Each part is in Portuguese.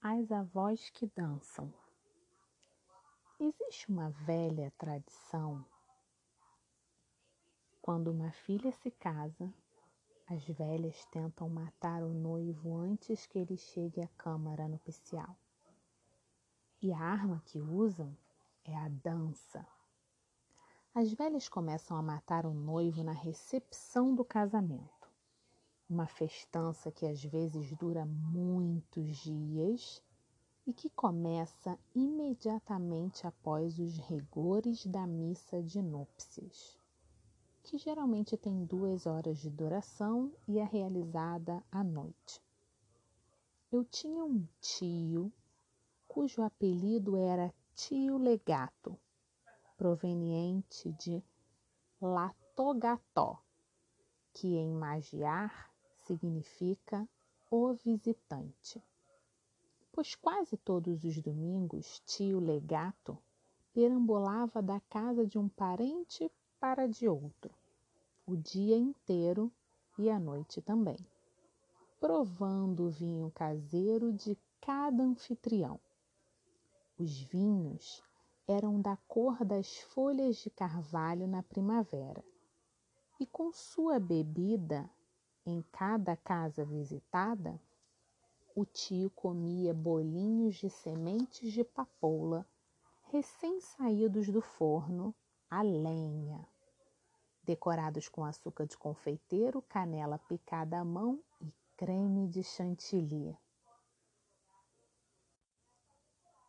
As avós que dançam. Existe uma velha tradição. Quando uma filha se casa, as velhas tentam matar o noivo antes que ele chegue à câmara nupcial. E a arma que usam é a dança. As velhas começam a matar o noivo na recepção do casamento uma festança que às vezes dura muitos dias e que começa imediatamente após os rigores da missa de núpcias, que geralmente tem duas horas de duração e é realizada à noite. Eu tinha um tio cujo apelido era Tio Legato, proveniente de Latogató, que em magiar significa o visitante. Pois quase todos os domingos tio Legato perambulava da casa de um parente para de outro, o dia inteiro e a noite também, provando o vinho caseiro de cada anfitrião. Os vinhos eram da cor das folhas de carvalho na primavera, e com sua bebida em cada casa visitada, o tio comia bolinhos de sementes de papoula recém-saídos do forno a lenha, decorados com açúcar de confeiteiro, canela picada à mão e creme de chantilly.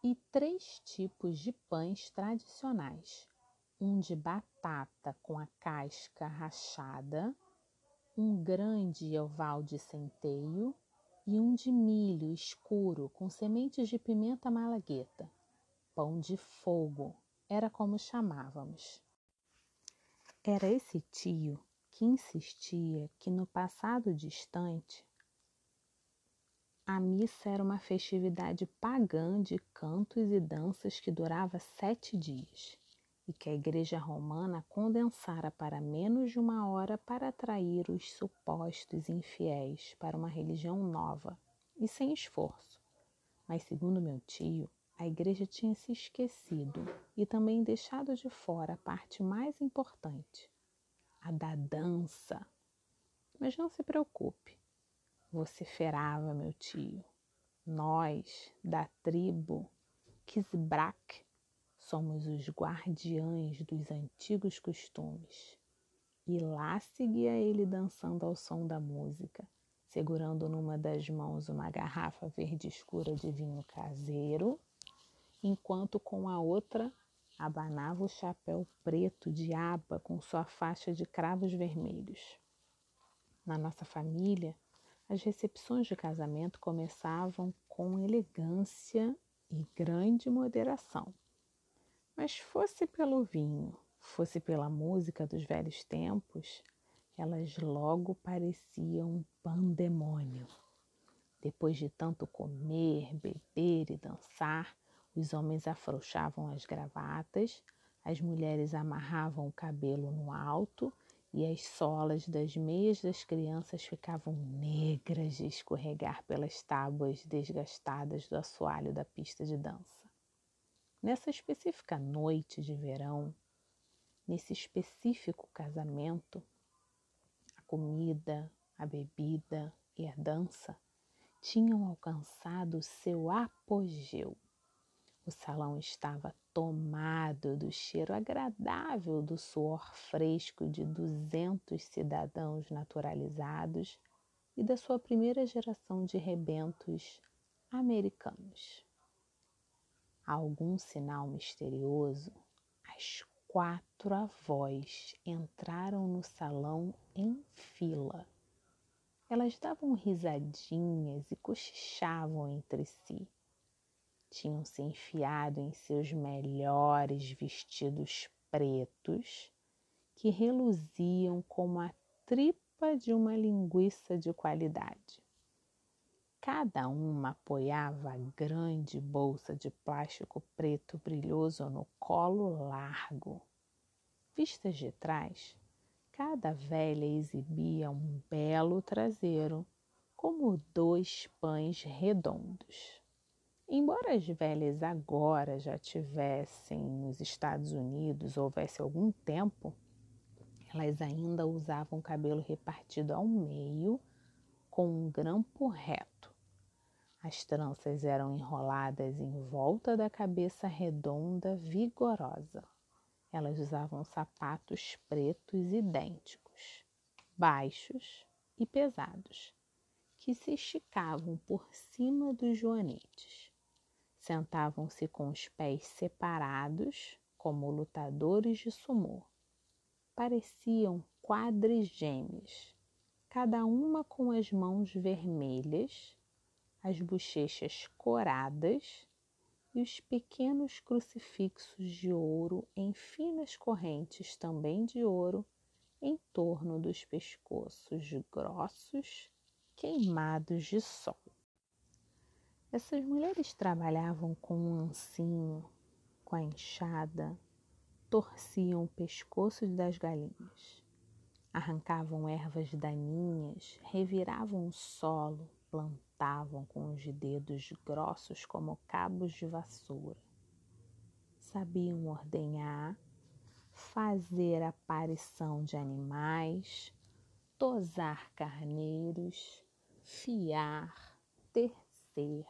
E três tipos de pães tradicionais: um de batata com a casca rachada, um grande oval de centeio e um de milho escuro com sementes de pimenta malagueta. Pão de fogo era como chamávamos. Era esse tio que insistia que no passado distante a missa era uma festividade pagã de cantos e danças que durava sete dias e que a Igreja Romana condensara para menos de uma hora para atrair os supostos infiéis para uma religião nova e sem esforço. Mas, segundo meu tio, a Igreja tinha se esquecido e também deixado de fora a parte mais importante, a da dança. Mas não se preocupe, vociferava meu tio. Nós, da tribo Kisbrak, somos os guardiães dos antigos costumes. E lá seguia ele dançando ao som da música, segurando numa das mãos uma garrafa verde escura de vinho caseiro, enquanto com a outra abanava o chapéu preto de aba com sua faixa de cravos vermelhos. Na nossa família, as recepções de casamento começavam com elegância e grande moderação. Mas fosse pelo vinho, fosse pela música dos velhos tempos, elas logo pareciam um pandemônio. Depois de tanto comer, beber e dançar, os homens afrouxavam as gravatas, as mulheres amarravam o cabelo no alto e as solas das meias das crianças ficavam negras de escorregar pelas tábuas desgastadas do assoalho da pista de dança. Nessa específica noite de verão, nesse específico casamento, a comida, a bebida e a dança tinham alcançado seu apogeu. O salão estava tomado do cheiro agradável do suor fresco de duzentos cidadãos naturalizados e da sua primeira geração de rebentos americanos algum sinal misterioso, as quatro avós entraram no salão em fila. Elas davam risadinhas e cochichavam entre si. Tinham se enfiado em seus melhores vestidos pretos, que reluziam como a tripa de uma linguiça de qualidade. Cada uma apoiava a grande bolsa de plástico preto brilhoso no colo largo. Vistas de trás, cada velha exibia um belo traseiro, como dois pães redondos. Embora as velhas agora já tivessem nos Estados Unidos, houvesse algum tempo, elas ainda usavam o cabelo repartido ao meio com um grampo reto. As tranças eram enroladas em volta da cabeça redonda, vigorosa. Elas usavam sapatos pretos idênticos, baixos e pesados, que se esticavam por cima dos joanetes. Sentavam-se com os pés separados, como lutadores de sumô. Pareciam quadrigêmeos, cada uma com as mãos vermelhas, as bochechas coradas e os pequenos crucifixos de ouro em finas correntes também de ouro em torno dos pescoços grossos, queimados de sol. Essas mulheres trabalhavam com um ancinho, com a enxada, torciam o pescoço das galinhas, arrancavam ervas daninhas, reviravam o solo, plantavam com os dedos grossos como cabos de vassoura. Sabiam ordenhar, fazer aparição de animais, tosar carneiros, fiar, tercer,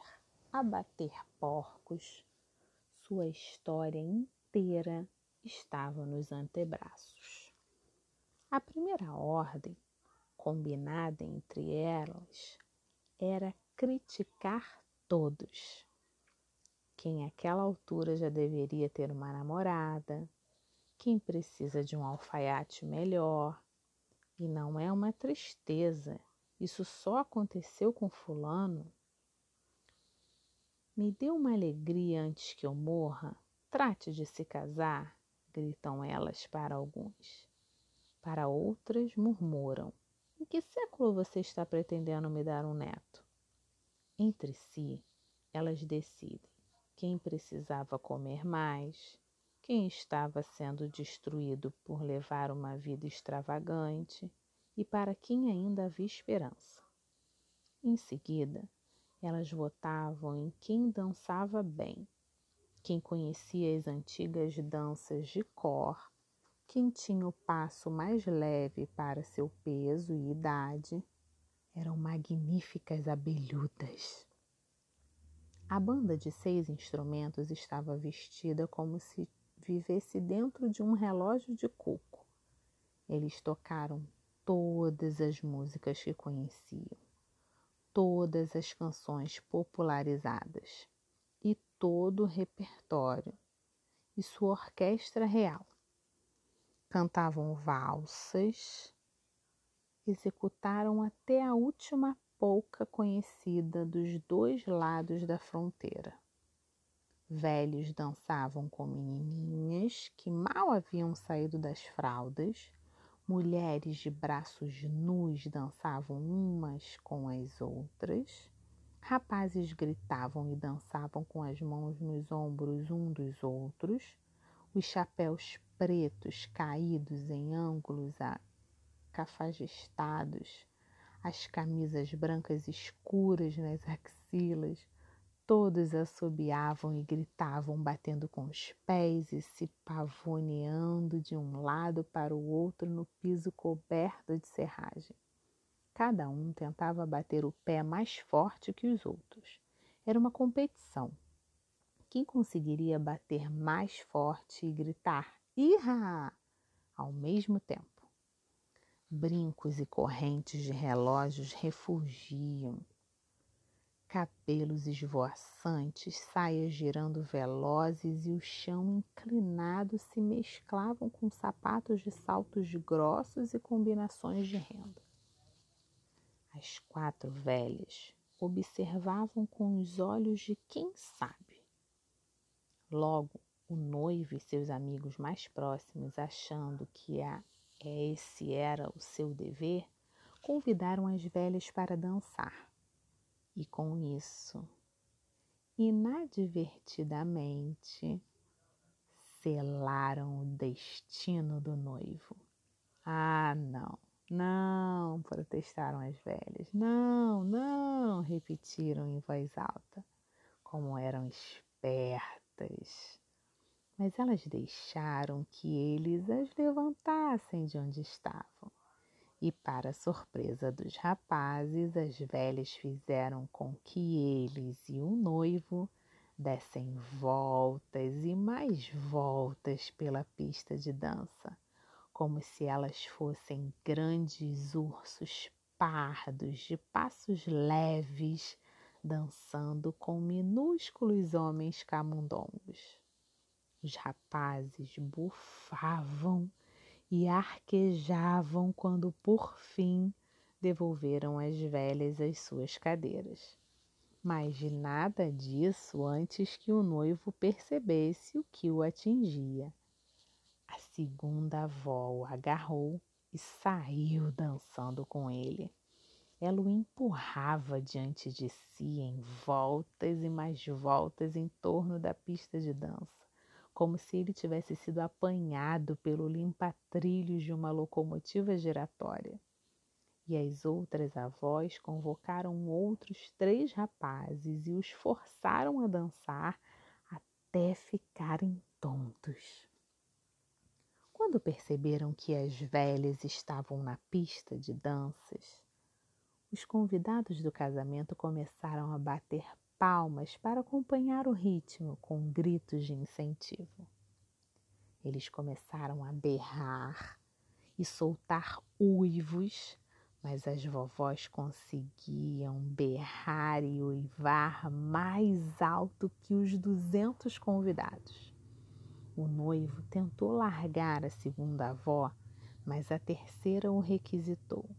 abater porcos. Sua história inteira estava nos antebraços. A primeira ordem, combinada entre elas, era criticar todos. Quem àquela altura já deveria ter uma namorada, quem precisa de um alfaiate melhor. E não é uma tristeza, isso só aconteceu com Fulano. Me dê uma alegria antes que eu morra, trate de se casar, gritam elas para alguns. Para outras, murmuram: Em que século você está pretendendo me dar um neto? Entre si, elas decidem quem precisava comer mais, quem estava sendo destruído por levar uma vida extravagante e para quem ainda havia esperança. Em seguida, elas votavam em quem dançava bem, quem conhecia as antigas danças de cor, quem tinha o passo mais leve para seu peso e idade. Eram magníficas abelhudas. A banda de seis instrumentos estava vestida como se vivesse dentro de um relógio de coco. Eles tocaram todas as músicas que conheciam, todas as canções popularizadas e todo o repertório e sua orquestra real. Cantavam valsas, executaram até a última polca conhecida dos dois lados da fronteira. Velhos dançavam com menininhas que mal haviam saído das fraldas Mulheres de braços nus dançavam umas com as outras. Rapazes gritavam e dançavam com as mãos nos ombros um dos outros. Os chapéus pretos caídos em ângulos cafajestados, as camisas brancas escuras nas axilas, Todos assobiavam e gritavam, batendo com os pés e se pavoneando de um lado para o outro no piso coberto de serragem. Cada um tentava bater o pé mais forte que os outros. Era uma competição. Quem conseguiria bater mais forte e gritar Irra! ao mesmo tempo? Brincos e correntes de relógios refugiam cabelos esvoaçantes, saias girando velozes e o chão inclinado se mesclavam com sapatos de saltos grossos e combinações de renda. As quatro velhas observavam com os olhos de quem sabe. Logo, o noivo e seus amigos mais próximos, achando que a, esse era o seu dever, convidaram as velhas para dançar e com isso, inadvertidamente, selaram o destino do noivo. Ah, não, não, protestaram as velhas. Não, não, repetiram em voz alta, como eram espertas. Mas elas deixaram que eles as levantassem de onde estavam. E, para surpresa dos rapazes, as velhas fizeram com que eles e o noivo dessem voltas e mais voltas pela pista de dança, como se elas fossem grandes ursos pardos de passos leves dançando com minúsculos homens camundongos. Os rapazes bufavam e arquejavam quando por fim devolveram às velhas as suas cadeiras. Mas de nada disso antes que o noivo percebesse o que o atingia. A segunda avó o agarrou e saiu dançando com ele. Ela o empurrava diante de si em voltas e mais voltas em torno da pista de dança, como se ele tivesse sido apanhado pelo limpa-trilhos de uma locomotiva giratória. E as outras avós convocaram outros três rapazes e os forçaram a dançar até ficarem tontos. Quando perceberam que as velhas estavam na pista de danças, os convidados do casamento começaram a bater palmas para acompanhar o ritmo com gritos de incentivo. Eles começaram a berrar e soltar uivos, mas as vovós conseguiam berrar e uivar mais alto que os duzentos convidados. O noivo tentou largar a segunda avó, mas a terceira o requisitou.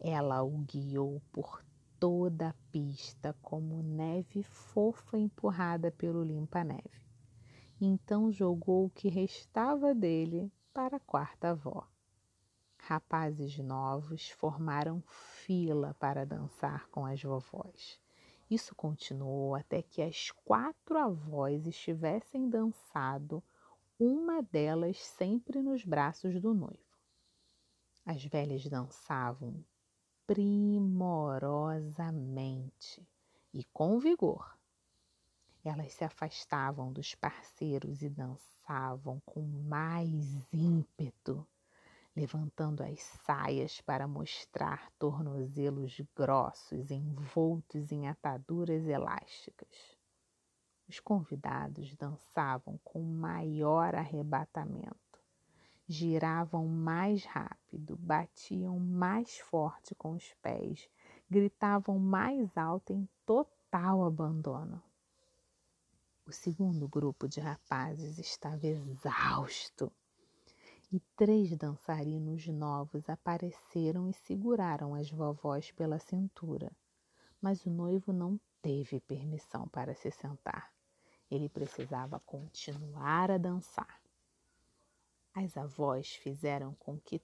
Ela o guiou por toda a pista como neve fofa empurrada pelo limpa-neve. Então jogou o que restava dele para a quarta avó. Rapazes novos formaram fila para dançar com as vovós. Isso continuou até que as quatro avós estivessem dançado, uma delas sempre nos braços do noivo. As velhas dançavam primorosamente e com vigor. Elas se afastavam dos parceiros e dançavam com mais ímpeto, levantando as saias para mostrar tornozelos grossos envoltos em ataduras elásticas. Os convidados dançavam com maior arrebatamento giravam mais rápido, batiam mais forte com os pés, gritavam mais alto em total abandono. O segundo grupo de rapazes estava exausto e três dançarinos novos apareceram e seguraram as vovós pela cintura. Mas o noivo não teve permissão para se sentar. Ele precisava continuar a dançar. As avós fizeram com que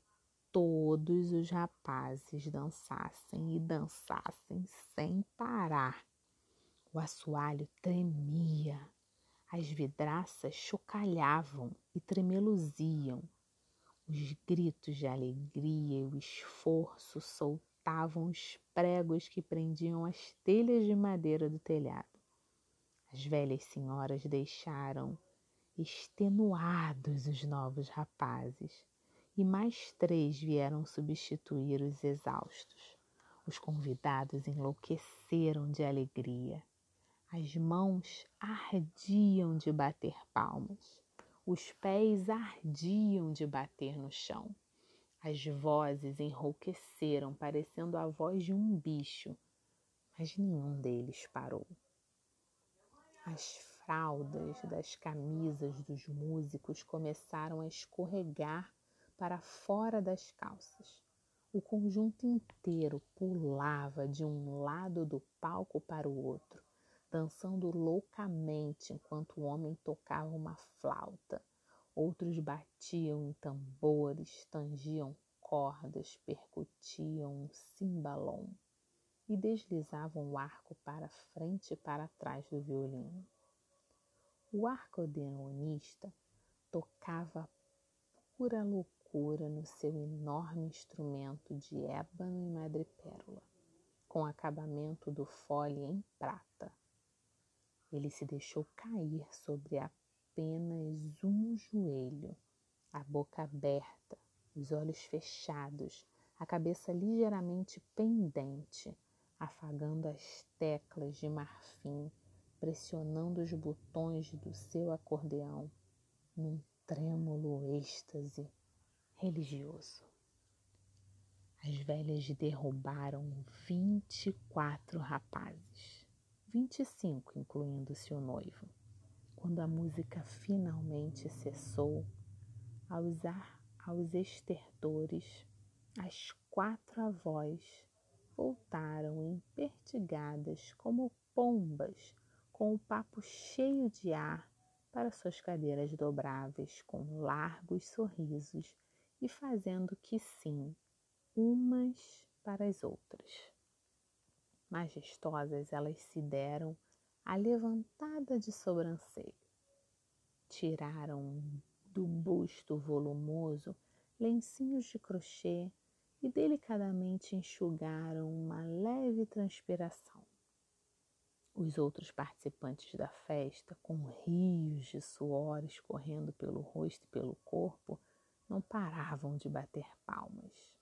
todos os rapazes dançassem e dançassem sem parar. O assoalho tremia, as vidraças chocalhavam e tremeluziam. Os gritos de alegria e o esforço soltavam os pregos que prendiam as telhas de madeira do telhado. As velhas senhoras deixaram extenuados os novos rapazes, e mais três vieram substituir os exaustos. Os convidados enlouqueceram de alegria. As mãos ardiam de bater palmas, os pés ardiam de bater no chão. As vozes enrouqueceram, parecendo a voz de um bicho, mas nenhum deles parou. As fraldas das camisas dos músicos começaram a escorregar para fora das calças. O conjunto inteiro pulava de um lado do palco para o outro, dançando loucamente enquanto o homem tocava uma flauta. Outros batiam em tambores, tangiam cordas, percutiam um cimbalom e deslizavam o arco para frente e para trás do violino. O arcodeonista tocava pura loucura no seu enorme instrumento de ébano e madrepérola, com acabamento do fole em prata. Ele se deixou cair sobre apenas um joelho, a boca aberta, os olhos fechados, a cabeça ligeiramente pendente, afagando as teclas de marfim, pressionando os botões do seu acordeão, num trêmulo êxtase religioso. As velhas derrubaram vinte e quatro rapazes, vinte e cinco incluindo seu noivo. Quando a música finalmente cessou, aos, aos estertores, as quatro avós voltaram empertigadas como pombas, com o papo cheio de ar para suas cadeiras dobráveis, com largos sorrisos e fazendo que sim umas para as outras. Majestosas elas se deram a levantada de sobrancelha. Tiraram do busto volumoso lencinhos de crochê e delicadamente enxugaram uma leve transpiração. Os outros participantes da festa, com rios de suor escorrendo pelo rosto e pelo corpo, não paravam de bater palmas.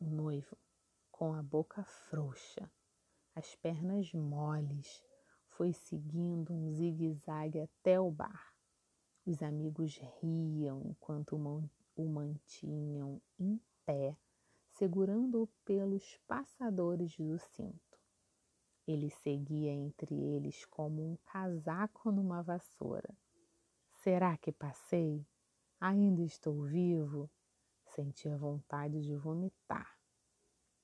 O noivo, com a boca frouxa, as pernas moles, foi seguindo um zigue-zague até o bar. Os amigos riam enquanto o mantinham em pé, segurando-o pelos passadores do cinto. Ele seguia entre eles como um casaco numa vassoura. Será que passei? Ainda estou vivo? Sentia vontade de vomitar.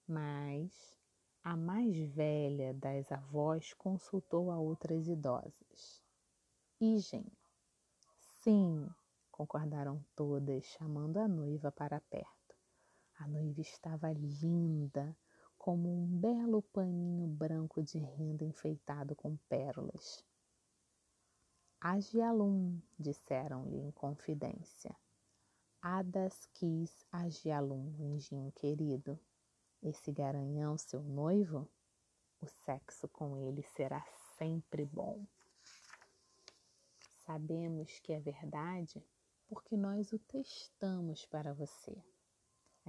Mas a mais velha das avós consultou a outras idosas. Igem. Sim, concordaram todas, chamando a noiva para perto. A noiva estava linda, como um belo paninho branco de renda enfeitado com pérolas. Agialum, disseram-lhe em confidência. Adas quis Agialum, anjinho querido. Esse garanhão, seu noivo, o sexo com ele será sempre bom. Sabemos que é verdade porque nós o testamos para você.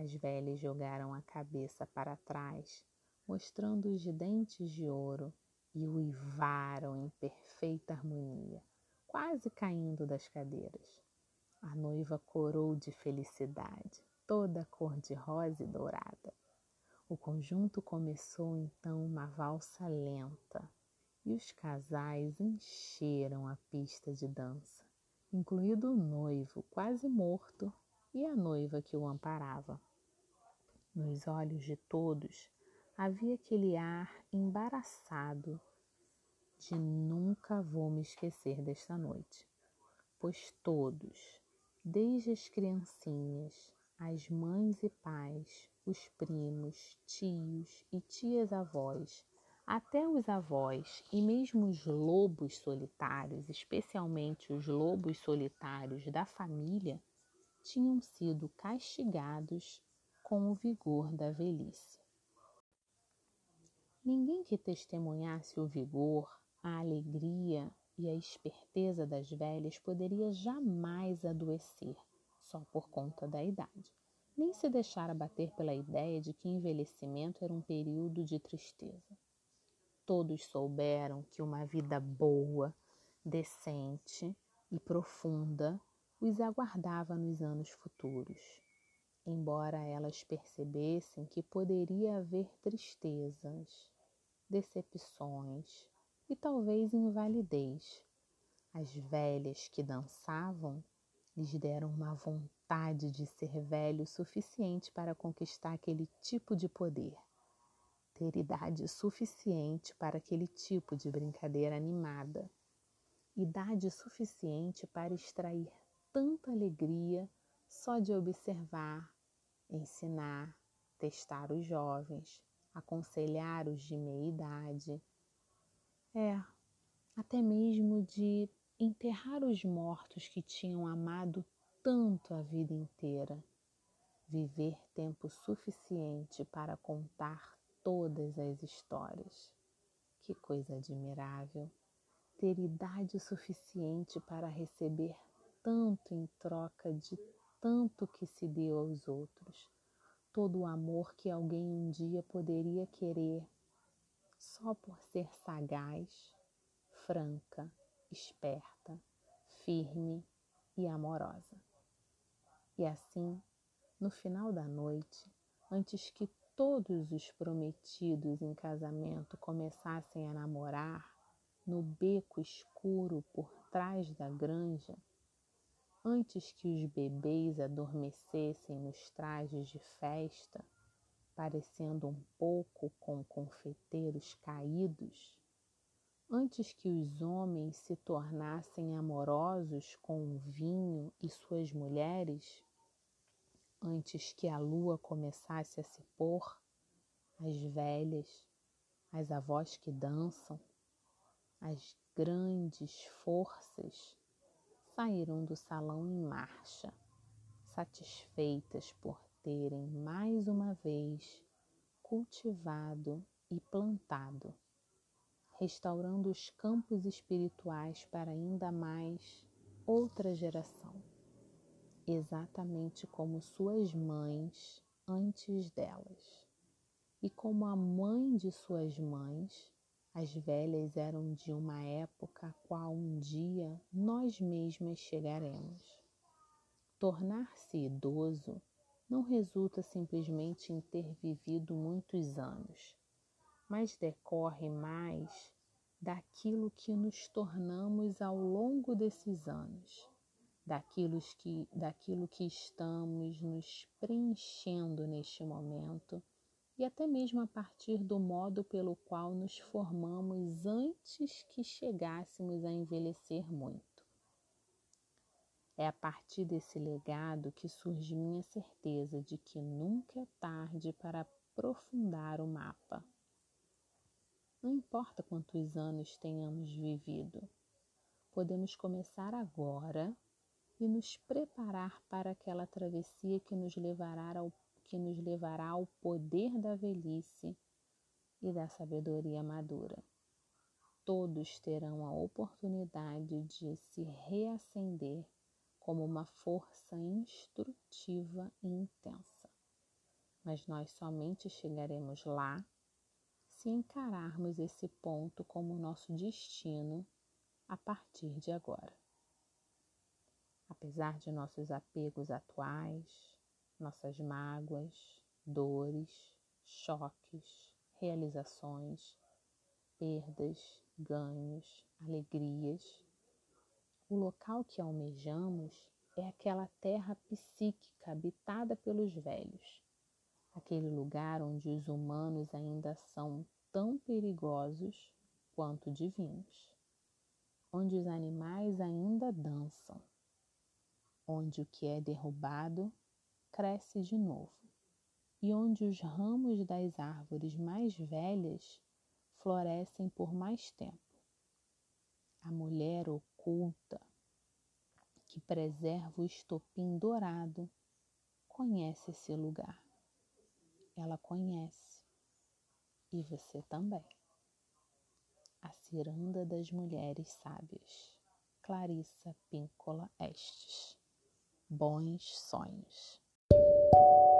As velhas jogaram a cabeça para trás, mostrando os dentes de ouro, e uivaram em perfeita harmonia quase caindo das cadeiras. A noiva corou de felicidade, toda cor-de-rosa e dourada. O conjunto começou então uma valsa lenta e os casais encheram a pista de dança, incluído o noivo quase morto e a noiva que o amparava. Nos olhos de todos havia aquele ar embaraçado de nunca vou me esquecer desta noite, pois todos, desde as criancinhas, as mães e pais, os primos, tios e tias avós, até os avós e mesmo os lobos solitários, especialmente os lobos solitários da família, tinham sido castigados com o vigor da velhice. Ninguém que testemunhasse o vigor, a alegria e a esperteza das velhas poderia jamais adoecer só por conta da idade, nem se deixar abater pela ideia de que envelhecimento era um período de tristeza. Todos souberam que uma vida boa, decente e profunda os aguardava nos anos futuros, embora elas percebessem que poderia haver tristezas, decepções, e talvez invalidez. As velhas que dançavam lhes deram uma vontade de ser velho suficiente para conquistar aquele tipo de poder, ter idade suficiente para aquele tipo de brincadeira animada, idade suficiente para extrair tanta alegria só de observar, ensinar, testar os jovens, aconselhar os de meia idade, é, até mesmo de enterrar os mortos que tinham amado tanto a vida inteira, viver tempo suficiente para contar todas as histórias. Que coisa admirável! ter idade suficiente para receber tanto em troca de tanto que se deu aos outros, todo o amor que alguém um dia poderia querer só por ser sagaz, franca, esperta, firme e amorosa. E assim, no final da noite, antes que todos os prometidos em casamento começassem a namorar no beco escuro por trás da granja, antes que os bebês adormecessem nos trajes de festa, parecendo um pouco com confeteiros caídos, antes que os homens se tornassem amorosos com o vinho e suas mulheres, antes que a lua começasse a se pôr, as velhas, as avós que dançam, as grandes forças saíram do salão em marcha, satisfeitas por terem mais uma vez cultivado e plantado, restaurando os campos espirituais para ainda mais outra geração, exatamente como suas mães antes delas. E como a mãe de suas mães, as velhas eram de uma época a qual um dia nós mesmas chegaremos. Tornar-se idoso não resulta simplesmente em ter vivido muitos anos, mas decorre mais daquilo que nos tornamos ao longo desses anos, daquilo que, daquilo que estamos nos preenchendo neste momento e até mesmo a partir do modo pelo qual nos formamos antes que chegássemos a envelhecer muito. É a partir desse legado que surge minha certeza de que nunca é tarde para aprofundar o mapa. Não importa quantos anos tenhamos vivido, podemos começar agora e nos preparar para aquela travessia que nos levará ao que nos levará ao poder da velhice e da sabedoria madura. Todos terão a oportunidade de se reacender como uma força instrutiva e intensa. Mas nós somente chegaremos lá se encararmos esse ponto como nosso destino a partir de agora. Apesar de nossos apegos atuais, nossas mágoas, dores, choques, realizações, perdas, ganhos, alegrias. O local que almejamos é aquela terra psíquica habitada pelos velhos, aquele lugar onde os humanos ainda são tão perigosos quanto divinos, onde os animais ainda dançam, onde o que é derrubado cresce de novo, e onde os ramos das árvores mais velhas florescem por mais tempo. A mulher oculta, que preserva o estopim dourado, conhece esse lugar. Ela conhece, e você também. A Ciranda das Mulheres Sábias, Clarissa Píncola Estes. Bons sonhos. Thank you.